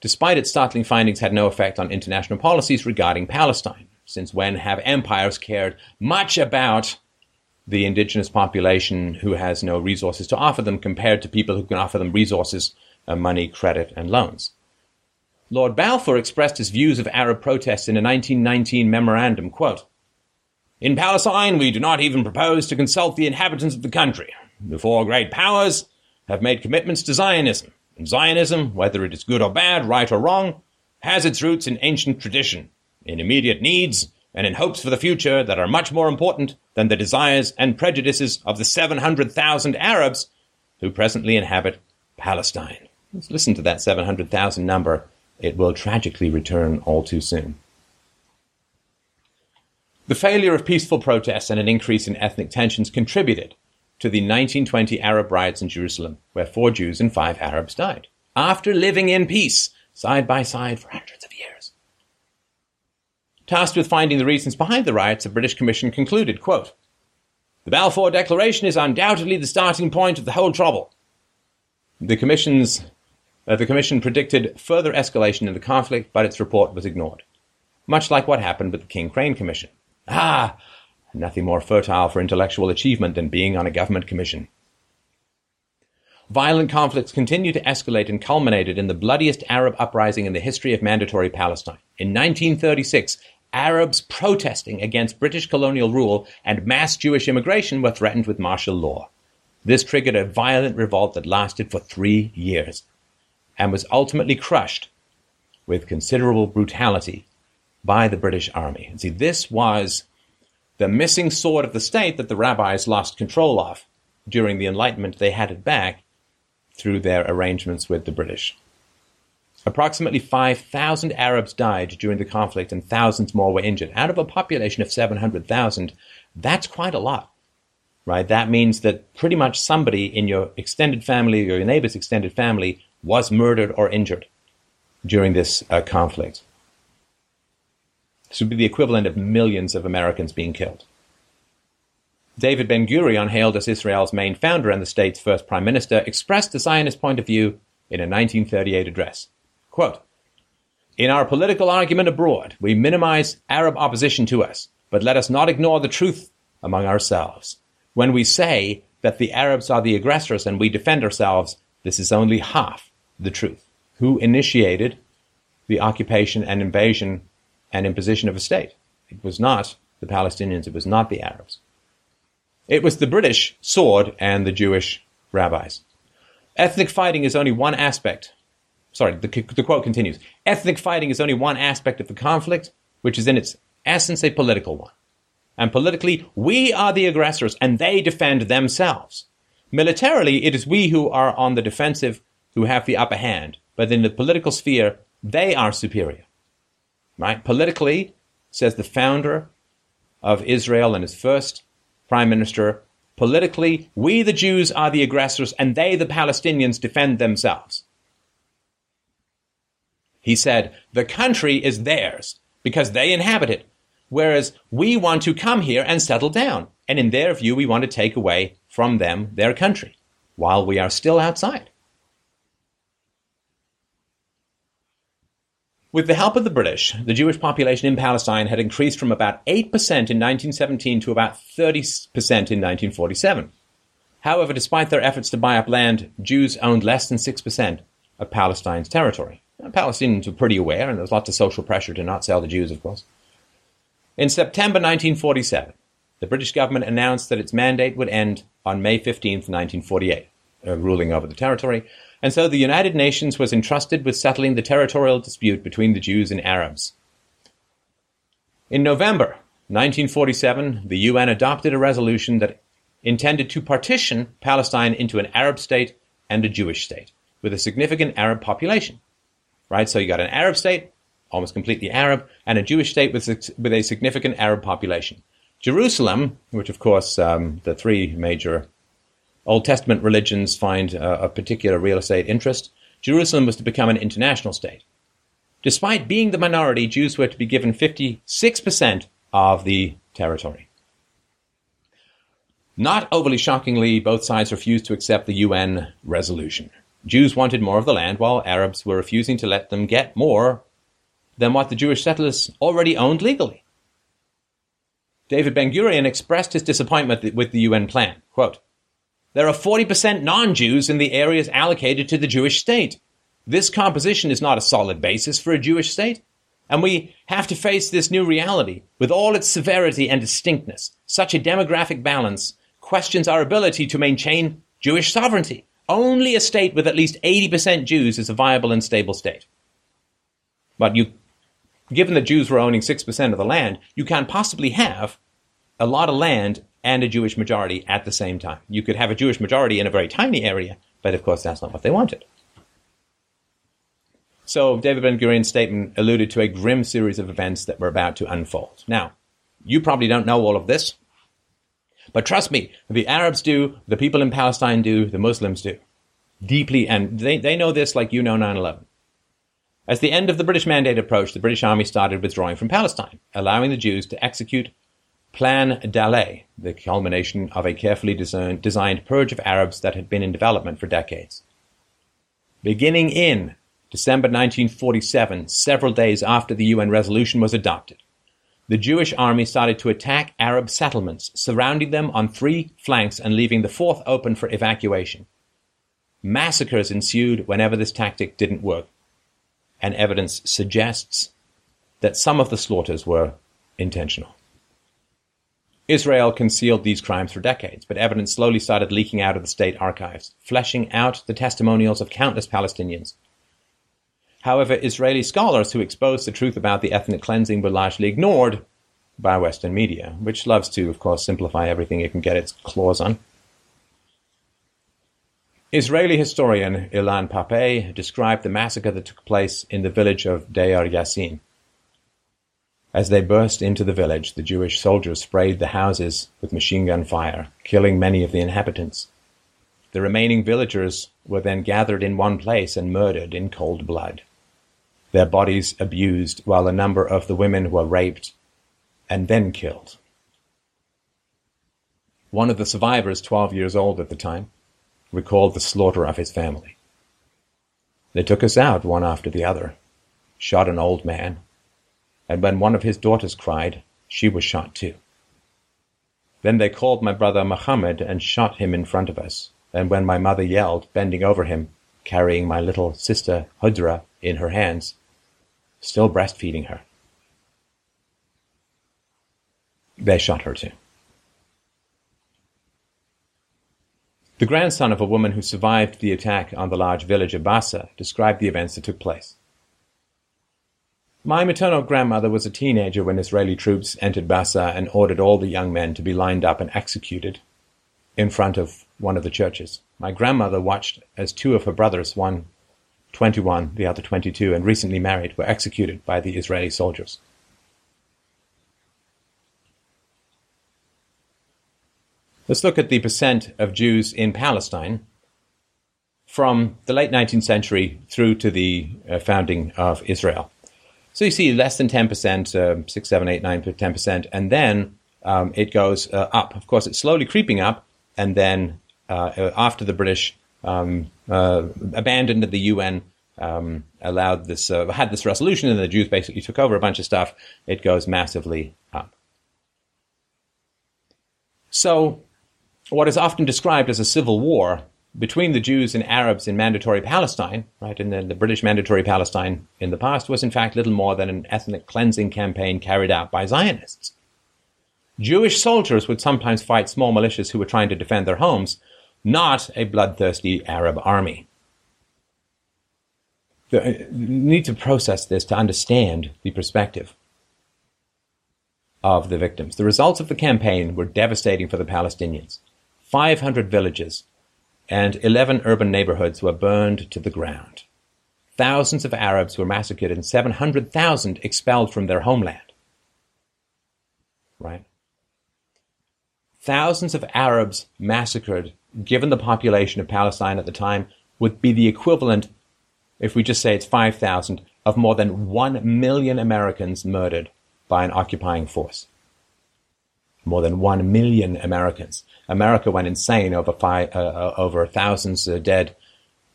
despite its startling findings, had no effect on international policies regarding Palestine. Since when have empires cared much about the indigenous population who has no resources to offer them compared to people who can offer them resources, uh, money, credit, and loans? Lord Balfour expressed his views of Arab protests in a 1919 memorandum, quote, In Palestine, we do not even propose to consult the inhabitants of the country. The four great powers have made commitments to Zionism. And Zionism, whether it is good or bad, right or wrong, has its roots in ancient tradition in immediate needs, and in hopes for the future that are much more important than the desires and prejudices of the 700,000 Arabs who presently inhabit Palestine. Let's listen to that 700,000 number. It will tragically return all too soon. The failure of peaceful protests and an increase in ethnic tensions contributed to the 1920 Arab riots in Jerusalem, where four Jews and five Arabs died, after living in peace side by side for hundreds. Tasked with finding the reasons behind the riots, the British Commission concluded, quote, The Balfour Declaration is undoubtedly the starting point of the whole trouble. The, commission's, uh, the Commission predicted further escalation in the conflict, but its report was ignored. Much like what happened with the King Crane Commission. Ah, nothing more fertile for intellectual achievement than being on a government commission. Violent conflicts continued to escalate and culminated in the bloodiest Arab uprising in the history of Mandatory Palestine. In 1936, Arabs protesting against British colonial rule and mass Jewish immigration were threatened with martial law. This triggered a violent revolt that lasted for three years and was ultimately crushed with considerable brutality by the British Army. And see, this was the missing sword of the state that the rabbis lost control of. During the Enlightenment, they had it back through their arrangements with the British. Approximately 5,000 Arabs died during the conflict and thousands more were injured. Out of a population of 700,000, that's quite a lot. right? That means that pretty much somebody in your extended family or your neighbor's extended family was murdered or injured during this uh, conflict. This would be the equivalent of millions of Americans being killed. David Ben Gurion, hailed as Israel's main founder and the state's first prime minister, expressed the Zionist point of view in a 1938 address. Quote, in our political argument abroad, we minimize Arab opposition to us, but let us not ignore the truth among ourselves. When we say that the Arabs are the aggressors and we defend ourselves, this is only half the truth. Who initiated the occupation and invasion and imposition of a state? It was not the Palestinians, it was not the Arabs. It was the British sword and the Jewish rabbis. Ethnic fighting is only one aspect sorry, the, the quote continues ethnic fighting is only one aspect of the conflict, which is in its essence a political one. And politically, we are the aggressors and they defend themselves. Militarily, it is we who are on the defensive who have the upper hand, but in the political sphere, they are superior. Right? Politically, says the founder of Israel and his first prime minister, politically, we the Jews are the aggressors and they, the Palestinians, defend themselves. He said, the country is theirs because they inhabit it, whereas we want to come here and settle down. And in their view, we want to take away from them their country while we are still outside. With the help of the British, the Jewish population in Palestine had increased from about 8% in 1917 to about 30% in 1947. However, despite their efforts to buy up land, Jews owned less than 6% of Palestine's territory. Palestinians were pretty aware, and there was lots of social pressure to not sell the Jews, of course. In September 1947, the British government announced that its mandate would end on May 15, 1948, uh, ruling over the territory, and so the United Nations was entrusted with settling the territorial dispute between the Jews and Arabs. In November 1947, the UN adopted a resolution that intended to partition Palestine into an Arab state and a Jewish state, with a significant Arab population right? So you got an Arab state, almost completely Arab, and a Jewish state with, with a significant Arab population. Jerusalem, which of course um, the three major Old Testament religions find uh, a particular real estate interest, Jerusalem was to become an international state. Despite being the minority, Jews were to be given 56% of the territory. Not overly shockingly, both sides refused to accept the UN resolution. Jews wanted more of the land, while Arabs were refusing to let them get more than what the Jewish settlers already owned legally. David Ben Gurion expressed his disappointment with the UN plan. Quote, there are 40% non Jews in the areas allocated to the Jewish state. This composition is not a solid basis for a Jewish state. And we have to face this new reality with all its severity and distinctness. Such a demographic balance questions our ability to maintain Jewish sovereignty. Only a state with at least 80% Jews is a viable and stable state. But you, given that Jews were owning 6% of the land, you can't possibly have a lot of land and a Jewish majority at the same time. You could have a Jewish majority in a very tiny area, but of course that's not what they wanted. So David Ben Gurion's statement alluded to a grim series of events that were about to unfold. Now, you probably don't know all of this. But trust me, the Arabs do, the people in Palestine do, the Muslims do. Deeply, and they, they know this like you know 9 11. As the end of the British mandate approached, the British army started withdrawing from Palestine, allowing the Jews to execute Plan Dalet, the culmination of a carefully designed purge of Arabs that had been in development for decades. Beginning in December 1947, several days after the UN resolution was adopted, the Jewish army started to attack Arab settlements, surrounding them on three flanks and leaving the fourth open for evacuation. Massacres ensued whenever this tactic didn't work, and evidence suggests that some of the slaughters were intentional. Israel concealed these crimes for decades, but evidence slowly started leaking out of the state archives, fleshing out the testimonials of countless Palestinians However, Israeli scholars who exposed the truth about the ethnic cleansing were largely ignored by Western media, which loves to, of course, simplify everything it can get its claws on. Israeli historian Ilan Pappé described the massacre that took place in the village of Deir Yassin. As they burst into the village, the Jewish soldiers sprayed the houses with machine gun fire, killing many of the inhabitants. The remaining villagers were then gathered in one place and murdered in cold blood. Their bodies abused, while a number of the women were raped and then killed. One of the survivors, 12 years old at the time, recalled the slaughter of his family. They took us out one after the other, shot an old man, and when one of his daughters cried, she was shot too. Then they called my brother Mohammed and shot him in front of us, and when my mother yelled, bending over him, carrying my little sister Hudra in her hands, still breastfeeding her, they shot her too. The grandson of a woman who survived the attack on the large village of Bassa described the events that took place. My maternal grandmother was a teenager when Israeli troops entered Bassa and ordered all the young men to be lined up and executed in front of one of the churches. My grandmother watched as two of her brothers, one 21, the other 22, and recently married, were executed by the Israeli soldiers. Let's look at the percent of Jews in Palestine from the late 19th century through to the uh, founding of Israel. So you see less than 10%, uh, 6, 7, 8, 9, 10%, and then um, it goes uh, up. Of course, it's slowly creeping up, and then uh, after the British um, uh, abandoned the UN, um, allowed this, uh, had this resolution, and the Jews basically took over a bunch of stuff, it goes massively up. So, what is often described as a civil war between the Jews and Arabs in Mandatory Palestine, right, in the, the, British Mandatory Palestine in the past, was in fact little more than an ethnic cleansing campaign carried out by Zionists. Jewish soldiers would sometimes fight small militias who were trying to defend their homes, not a bloodthirsty Arab army. The, uh, you need to process this to understand the perspective of the victims. The results of the campaign were devastating for the Palestinians. 500 villages and 11 urban neighborhoods were burned to the ground. Thousands of Arabs were massacred and 700,000 expelled from their homeland. Right? Thousands of Arabs massacred, given the population of Palestine at the time, would be the equivalent, if we just say it's 5,000, of more than 1 million Americans murdered by an occupying force more than 1 million Americans. America went insane over, five, uh, uh over thousands uh, dead,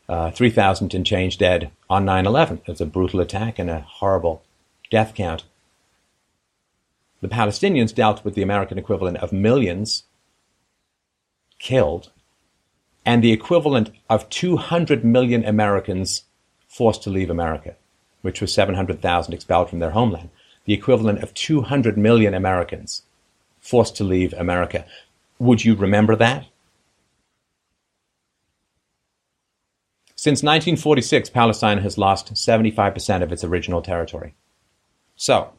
uh, 3,000 and change dead on 9 11. It was a brutal attack and a horrible death count. The Palestinians dealt with the American equivalent of millions killed and the equivalent of 200 million Americans forced to leave America, which was 700,000 expelled from their homeland. The equivalent of 200 million Americans forced to leave America. Would you remember that? Since 1946, Palestine has lost 75% of its original territory. So,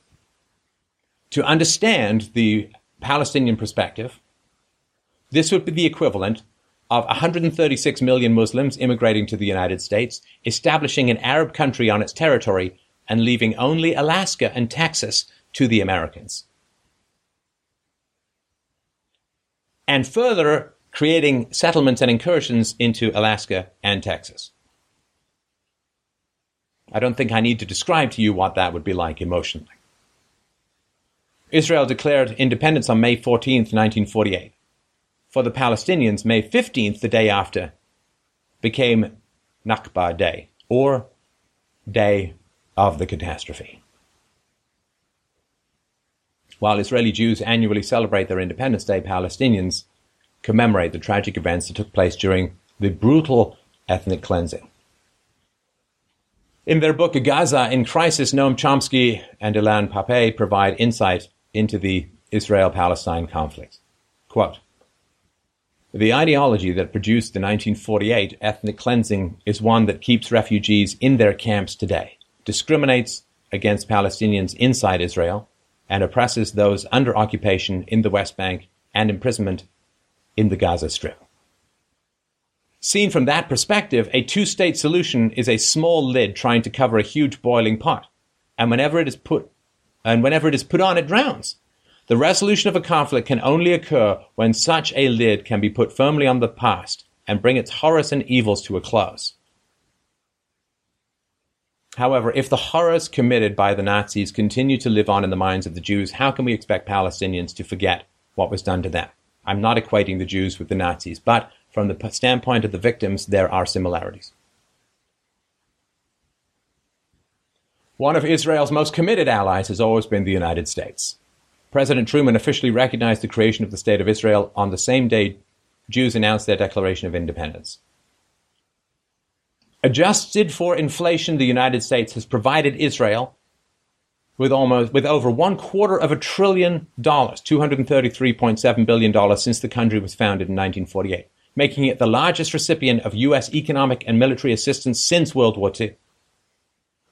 to understand the Palestinian perspective, this would be the equivalent of 136 million Muslims immigrating to the United States, establishing an Arab country on its territory, and leaving only Alaska and Texas to the Americans. and further creating settlements and incursions into Alaska and Texas. I don't think I need to describe to you what that would be like emotionally. Israel declared independence on May 14, 1948. For the Palestinians, May 15th, the day after, became Nakba Day, or Day of the Catastrophe. While Israeli Jews annually celebrate their Independence Day, Palestinians commemorate the tragic events that took place during the brutal ethnic cleansing. In their book Gaza in Crisis, Noam Chomsky and Ilan Pappé provide insight into the Israel-Palestine conflict. Quote, the ideology that produced the 1948 ethnic cleansing is one that keeps refugees in their camps today, discriminates against Palestinians inside Israel, and oppresses those under occupation in the West Bank and imprisonment in the Gaza Strip. Seen from that perspective, a two state solution is a small lid trying to cover a huge boiling pot. And whenever it is put and whenever it is put on, it drowns. The resolution of a conflict can only occur when such a lid can be put firmly on the past and bring its horrors and evils to a close. However, if the horrors committed by the Nazis continue to live on in the minds of the Jews, how can we expect Palestinians to forget what was done to them? I'm not equating the Jews with the Nazis, but from the standpoint of the victims, there are similarities. One of Israel's most committed allies has always been the United States. President Truman officially recognized the creation of the State of Israel on the same day Jews announced their Declaration of Independence. Adjusted for inflation, the United States has provided Israel with almost with over one quarter of a trillion dollars, $233.7 billion since the country was founded in 1948, making it the largest recipient of U.S. economic and military assistance since World War II.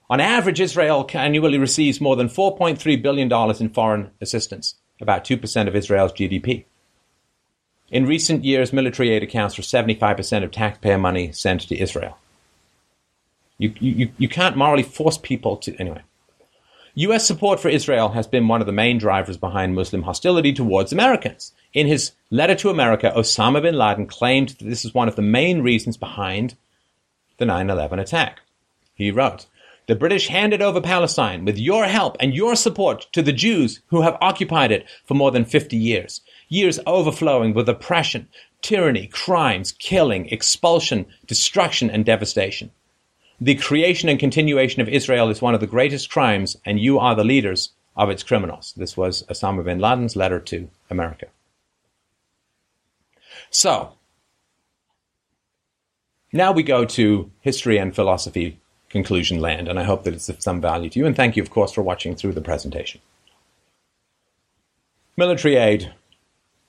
On average, Israel annually receives more than $4.3 billion in foreign assistance, about 2% of Israel's GDP. In recent years, military aid accounts for 75% of taxpayer money sent to Israel. You, you, you can't morally force people to. Anyway. U.S. support for Israel has been one of the main drivers behind Muslim hostility towards Americans. In his letter to America, Osama bin Laden claimed that this is one of the main reasons behind the 9 11 attack. He wrote, The British handed over Palestine with your help and your support to the Jews who have occupied it for more than 50 years. Years overflowing with oppression, tyranny, crimes, killing, expulsion, destruction, and devastation. The creation and continuation of Israel is one of the greatest crimes, and you are the leaders of its criminals. This was Osama bin Laden's letter to America. So, now we go to history and philosophy conclusion land, and I hope that it's of some value to you. And thank you, of course, for watching through the presentation. Military aid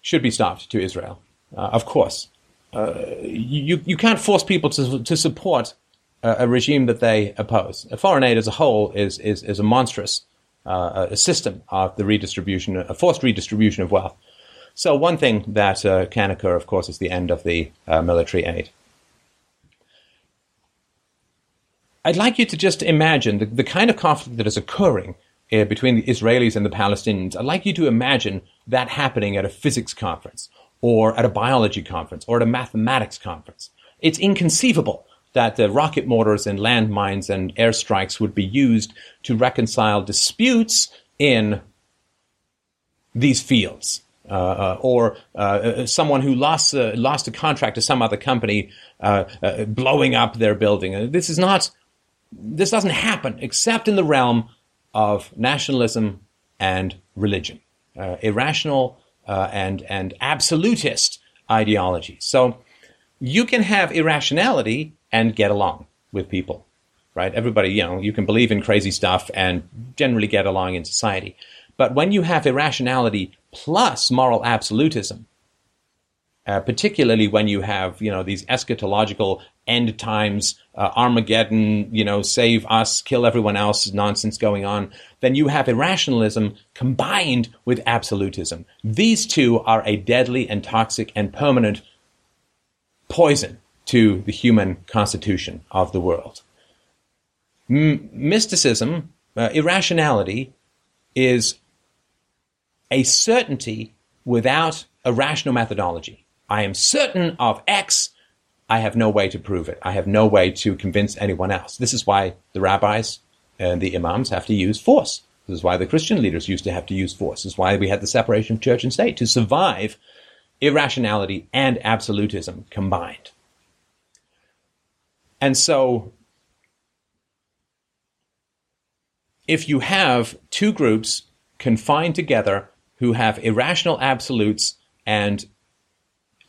should be stopped to Israel, uh, of course. Uh, you, you can't force people to, to support a regime that they oppose. Foreign aid as a whole is, is, is a monstrous uh, a system of the redistribution, a forced redistribution of wealth. So one thing that uh, can occur, of course, is the end of the uh, military aid. I'd like you to just imagine the, the kind of conflict that is occurring uh, between the Israelis and the Palestinians. I'd like you to imagine that happening at a physics conference, or at a biology conference, or at a mathematics conference. It's inconceivable that the rocket mortars and landmines and airstrikes would be used to reconcile disputes in these fields. Uh, uh, or uh, uh someone who lost uh, lost a contract to some other company uh, blowing up their building. This is not. This doesn't happen except in the realm of nationalism and religion, uh, irrational uh, and and absolutist ideology. So you can have irrationality and get along with people, right? Everybody, you know, you can believe in crazy stuff and generally get along in society. But when you have irrationality plus moral absolutism, uh, particularly when you have, you know, these eschatological end times, uh, Armageddon, you know, save us, kill everyone else nonsense going on, then you have irrationalism combined with absolutism. These two are a deadly and toxic and permanent poison to the human constitution of the world. M- mysticism, uh, irrationality, is a certainty without a rational methodology. I am certain of X. I have no way to prove it. I have no way to convince anyone else. This is why the rabbis and the imams have to use force. This is why the Christian leaders used to have to use force. This is why we had the separation of church and state to survive irrationality and absolutism combined. And so if you have two groups confined together who have irrational absolutes and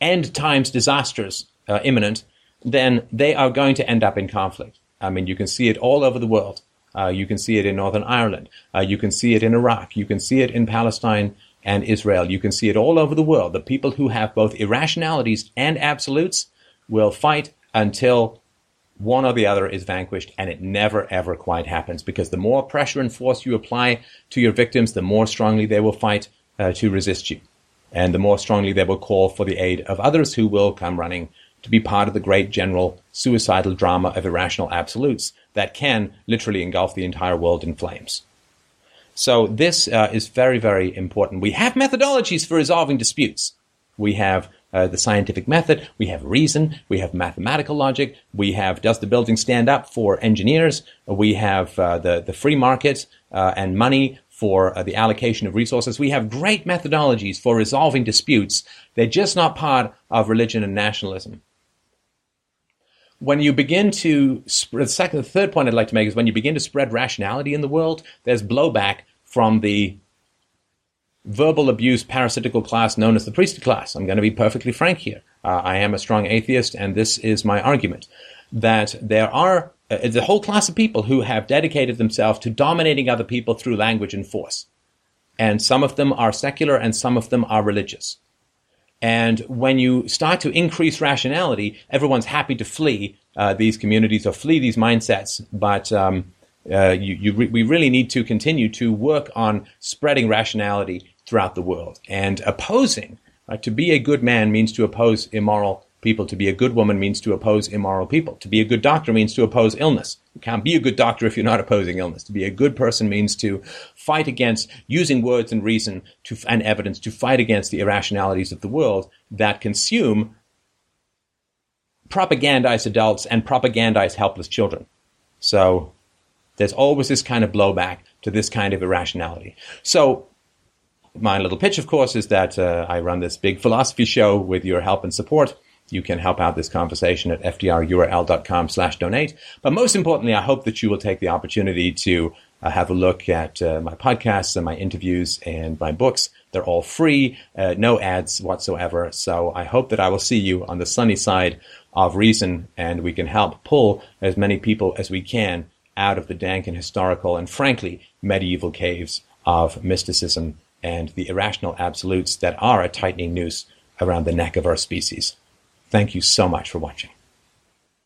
end times disasters uh, imminent, then they are going to end up in conflict. I mean, you can see it all over the world. Uh, you can see it in Northern Ireland. Uh, you can see it in Iraq. You can see it in Palestine and Israel. You can see it all over the world. The people who have both irrationalities and absolutes will fight until one or the other is vanquished, and it never ever quite happens because the more pressure and force you apply to your victims, the more strongly they will fight uh, to resist you, and the more strongly they will call for the aid of others who will come running to be part of the great general suicidal drama of irrational absolutes that can literally engulf the entire world in flames. So this uh, is very, very important. We have methodologies for resolving disputes. We have uh, the scientific method, we have reason, we have mathematical logic, we have does the building stand up for engineers, we have uh, the, the free market uh, and money for uh, the allocation of resources. We have great methodologies for resolving disputes. They're just not part of religion and nationalism. When you begin to spread, the second, the third point I'd like to make is when you begin to spread rationality in the world, there's blowback from the verbal abuse parasitical class known as the priesthood class. I'm going to be perfectly frank here. Uh, I am a strong atheist, and this is my argument that there are uh, a whole class of people who have dedicated themselves to dominating other people through language and force. And some of them are secular and some of them are religious. And when you start to increase rationality, everyone's happy to flee uh, these communities or flee these mindsets. But um, uh, you, you re- we really need to continue to work on spreading rationality throughout the world and opposing. To be a good man means to oppose immoral people. To be a good woman means to oppose immoral people. To be a good doctor means to oppose illness. You can't be a good doctor if you're not opposing illness. To be a good person means to fight against using words and reason to, and evidence to fight against the irrationalities of the world that consume propagandize adults and propagandize helpless children. So there's always this kind of blowback to this kind of irrationality. So my little pitch, of course, is that uh, I run this big philosophy show with your help and support. You can help out this conversation at fdrurl.com slash donate. But most importantly, I hope that you will take the opportunity to uh, have a look at uh, my podcasts and my interviews and my books. They're all free, uh, no ads whatsoever. So I hope that I will see you on the sunny side of reason and we can help pull as many people as we can out of the dank and historical and frankly medieval caves of mysticism and the irrational absolutes that are a tightening noose around the neck of our species. Thank you so much for watching.